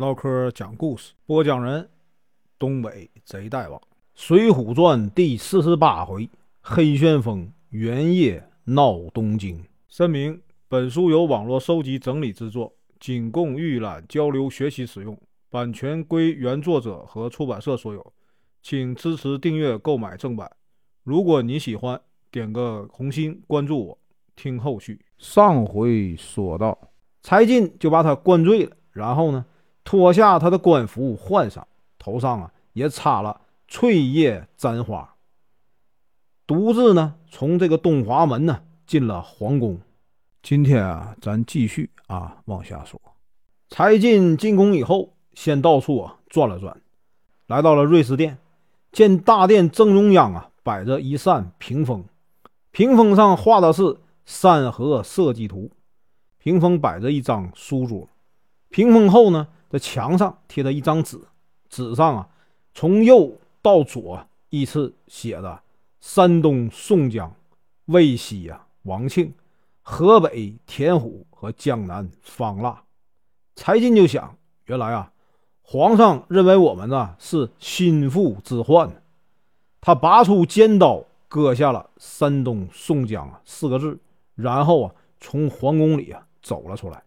唠嗑讲故事，播讲人：东北贼大王，《水浒传》第四十八回：黑旋风元夜闹东京。声明：本书由网络收集整理制作，仅供预览、交流、学习使用，版权归原作者和出版社所有，请支持订阅、购买正版。如果你喜欢，点个红心，关注我，听后续。上回说到，柴进就把他灌醉了，然后呢，脱下他的官服换上，头上啊也插了翠叶簪花，独自呢从这个东华门呢进了皇宫。今天啊，咱继续啊往下说。柴进进宫以后，先到处啊转了转，来到了瑞士殿，见大殿正中央啊。摆着一扇屏风，屏风上画的是山河设计图。屏风摆着一张书桌，屏风后呢，这墙上贴着一张纸，纸上啊，从右到左依次写着山东宋江、渭西呀王庆、河北田虎和江南方腊。柴进就想，原来啊，皇上认为我们呢是心腹之患。他拔出尖刀，割下了“山东宋江”四个字，然后啊从皇宫里啊走了出来。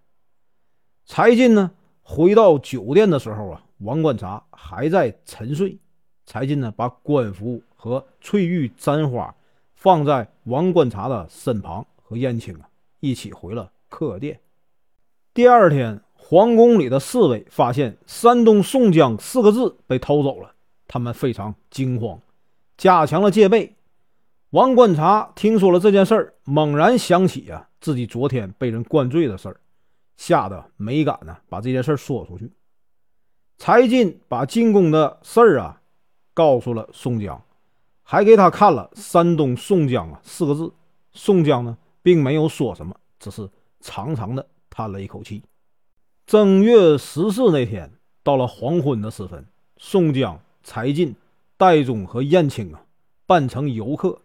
柴进呢回到酒店的时候啊，王观察还在沉睡。柴进呢把官服和翠玉簪花放在王观察的身旁，和燕青啊一起回了客店。第二天，皇宫里的侍卫发现“山东宋江”四个字被偷走了，他们非常惊慌。加强了戒备。王观察听说了这件事儿，猛然想起啊自己昨天被人灌醉的事儿，吓得没敢呢把这件事说出去。柴进把进宫的事儿啊告诉了宋江，还给他看了“山东宋江”啊四个字。宋江呢并没有说什么，只是长长的叹了一口气。正月十四那天，到了黄昏的时分，宋江、柴进。戴宗和燕青啊，扮成游客，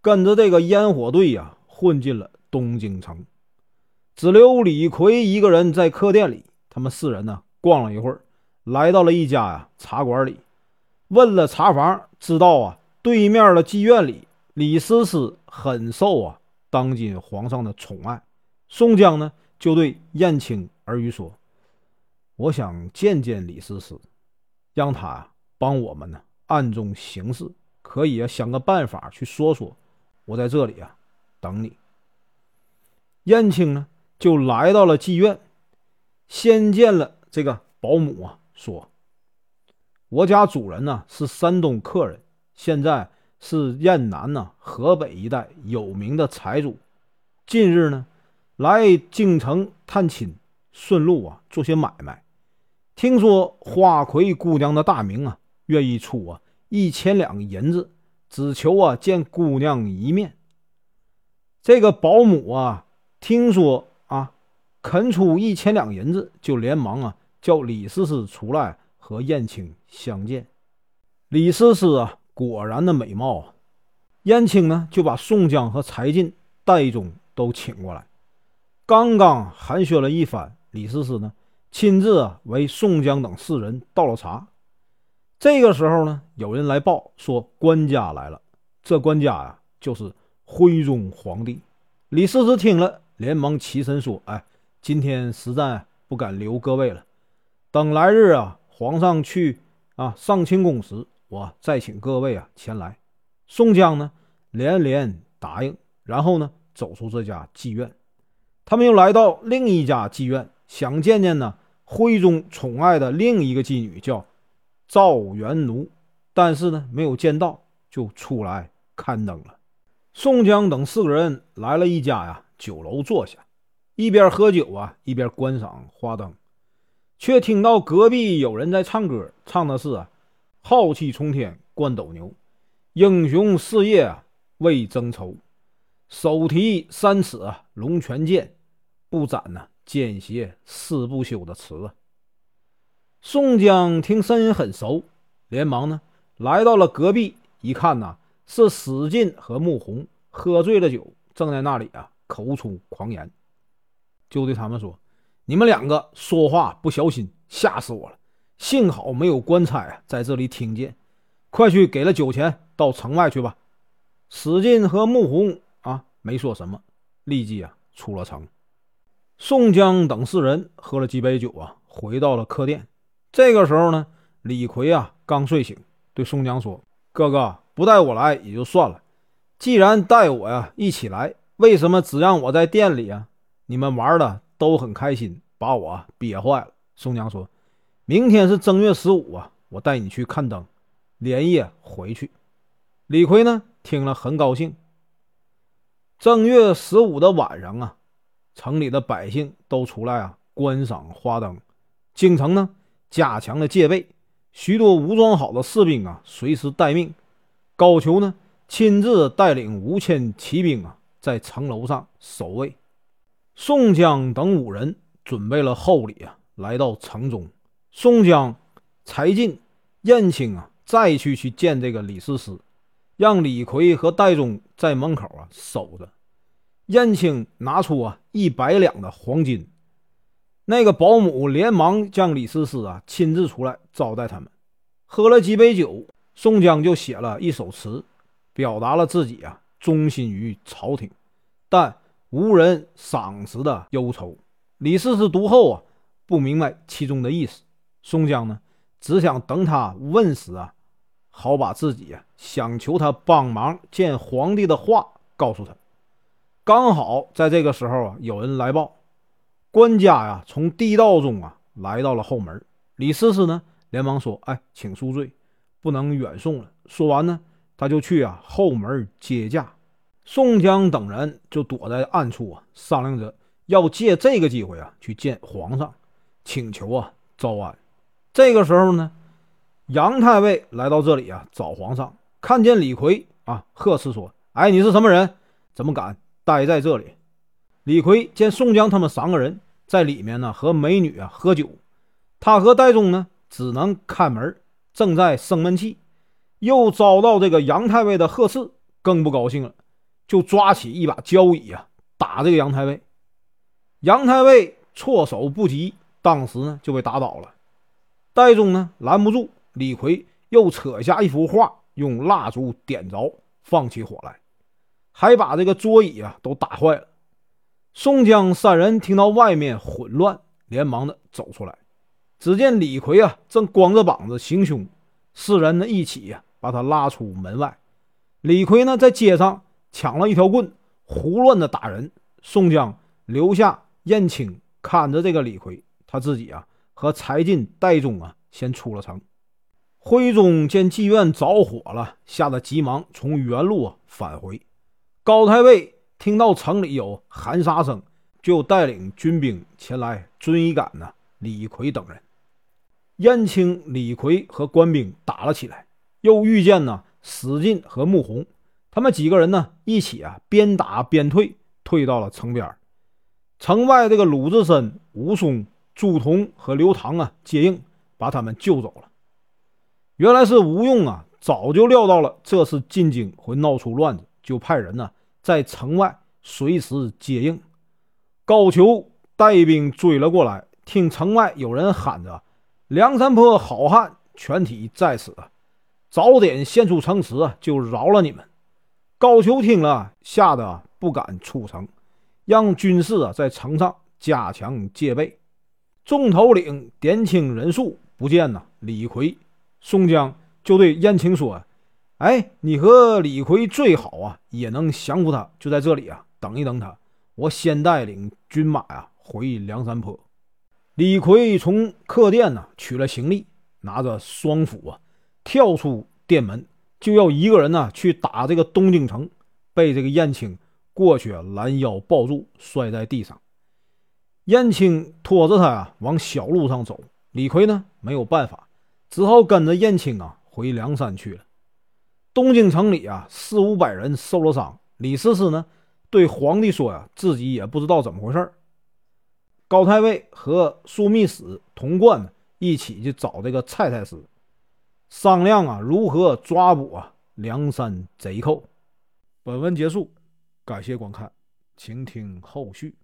跟着这个烟火队呀，混进了东京城。只留李逵一个人在客店里。他们四人呢，逛了一会儿，来到了一家呀茶馆里，问了茶房，知道啊，对面的妓院里，李师师很受啊当今皇上的宠爱。宋江呢，就对燕青耳语说：“我想见见李师师，让他帮我们呢。”暗中行事，可以啊，想个办法去说说。我在这里啊，等你。燕青呢，就来到了妓院，先见了这个保姆啊，说：“我家主人呢是山东客人，现在是燕南呢河北一带有名的财主，近日呢来京城探亲，顺路啊做些买卖。听说花魁姑娘的大名啊。”愿意出啊一千两银子，只求啊见姑娘一面。这个保姆啊，听说肯出一千两银子，就连忙啊叫李师师出来和燕青相见。李师师啊，果然的美貌啊。燕青呢就把宋江和柴进、戴宗都请过来，刚刚寒暄了一番，李师师呢亲自啊为宋江等四人倒了茶。这个时候呢，有人来报说官家来了。这官家呀，就是徽宗皇帝。李师师听了，连忙起身说：“哎，今天实在不敢留各位了，等来日啊，皇上去啊上清宫时，我再请各位啊前来。”宋江呢，连连答应，然后呢，走出这家妓院。他们又来到另一家妓院，想见见呢徽宗宠爱的另一个妓女，叫。赵元奴，但是呢，没有见到，就出来看灯了。宋江等四个人来了一家呀酒楼坐下，一边喝酒啊，一边观赏花灯，却听到隔壁有人在唱歌，唱的是啊“浩气冲天冠斗牛，英雄事业为争筹，手提三尺龙泉剑，不斩呢奸邪誓不休”的词啊。宋江听声音很熟，连忙呢来到了隔壁，一看呐是史进和穆弘喝醉了酒，正在那里啊口出狂言，就对他们说：“你们两个说话不小心，吓死我了！幸好没有官差啊在这里听见。快去给了酒钱，到城外去吧。史进和穆弘啊没说什么，立即啊出了城。宋江等四人喝了几杯酒啊，回到了客店。这个时候呢，李逵啊刚睡醒，对宋江说：“哥哥不带我来也就算了，既然带我呀一起来，为什么只让我在店里啊？你们玩的都很开心，把我憋坏了。”宋江说：“明天是正月十五啊，我带你去看灯，连夜回去。”李逵呢听了很高兴。正月十五的晚上啊。城里的百姓都出来啊，观赏花灯。京城呢，加强了戒备，许多武装好的士兵啊，随时待命。高俅呢，亲自带领五千骑兵啊，在城楼上守卫。宋江等五人准备了厚礼啊，来到城中。宋江、柴进、燕青啊，再去去见这个李师师，让李逵和戴宗在门口啊守着。燕青拿出啊一百两的黄金，那个保姆连忙将李师师啊亲自出来招待他们。喝了几杯酒，宋江就写了一首词，表达了自己啊忠心于朝廷，但无人赏识的忧愁。李师师读后啊不明白其中的意思，宋江呢只想等他问时啊，好把自己啊想求他帮忙见皇帝的话告诉他。刚好在这个时候啊，有人来报，官家呀从地道中啊来到了后门。李师师呢连忙说：“哎，请恕罪，不能远送了。”说完呢，他就去啊后门接驾。宋江等人就躲在暗处啊，商量着要借这个机会啊去见皇上，请求啊招安。这个时候呢，杨太尉来到这里啊找皇上，看见李逵啊，呵斥说：“哎，你是什么人？怎么敢？”待在这里，李逵见宋江他们三个人在里面呢，和美女啊喝酒，他和戴宗呢只能看门，正在生闷气，又遭到这个杨太尉的呵斥，更不高兴了，就抓起一把交椅啊打这个杨太尉。杨太尉措手不及，当时呢就被打倒了。戴宗呢拦不住，李逵又扯下一幅画，用蜡烛点着，放起火来。还把这个桌椅啊都打坏了。宋江三人听到外面混乱，连忙的走出来。只见李逵啊正光着膀子行凶，四人呢一起呀把他拉出门外。李逵呢在街上抢了一条棍，胡乱的打人。宋江留下燕青看着这个李逵，他自己啊和柴进、戴宗啊先出了城。徽宗见妓院着火了，吓得急忙从原路返回。高太尉听到城里有喊杀声，就带领军兵前来追赶呢。李逵等人，燕青、李逵和官兵打了起来，又遇见呢史进和穆弘，他们几个人呢一起啊边打边退，退到了城边。城外这个鲁智深、武松、朱仝和刘唐啊接应，把他们救走了。原来是吴用啊，早就料到了这次进京会闹出乱子，就派人呢。在城外随时接应，高俅带兵追了过来，听城外有人喊着：“梁山泊好汉全体在此，早点献出城池，就饶了你们。”高俅听了，吓得不敢出城，让军士啊在城上加强戒备。众头领点清人数，不见呐李逵、宋江，就对燕青说。哎，你和李逵最好啊，也能降服他。就在这里啊，等一等他。我先带领军马呀回梁山坡。李逵从客店呢取了行李，拿着双斧啊，跳出店门，就要一个人呢去打这个东京城。被这个燕青过去拦腰抱住，摔在地上。燕青拖着他啊往小路上走。李逵呢没有办法，只好跟着燕青啊回梁山去了。东京城里啊，四五百人受了伤。李师师呢，对皇帝说呀，自己也不知道怎么回事高太尉和枢密使童贯一起去找这个蔡太师，商量啊，如何抓捕啊梁山贼寇。本文结束，感谢观看，请听后续。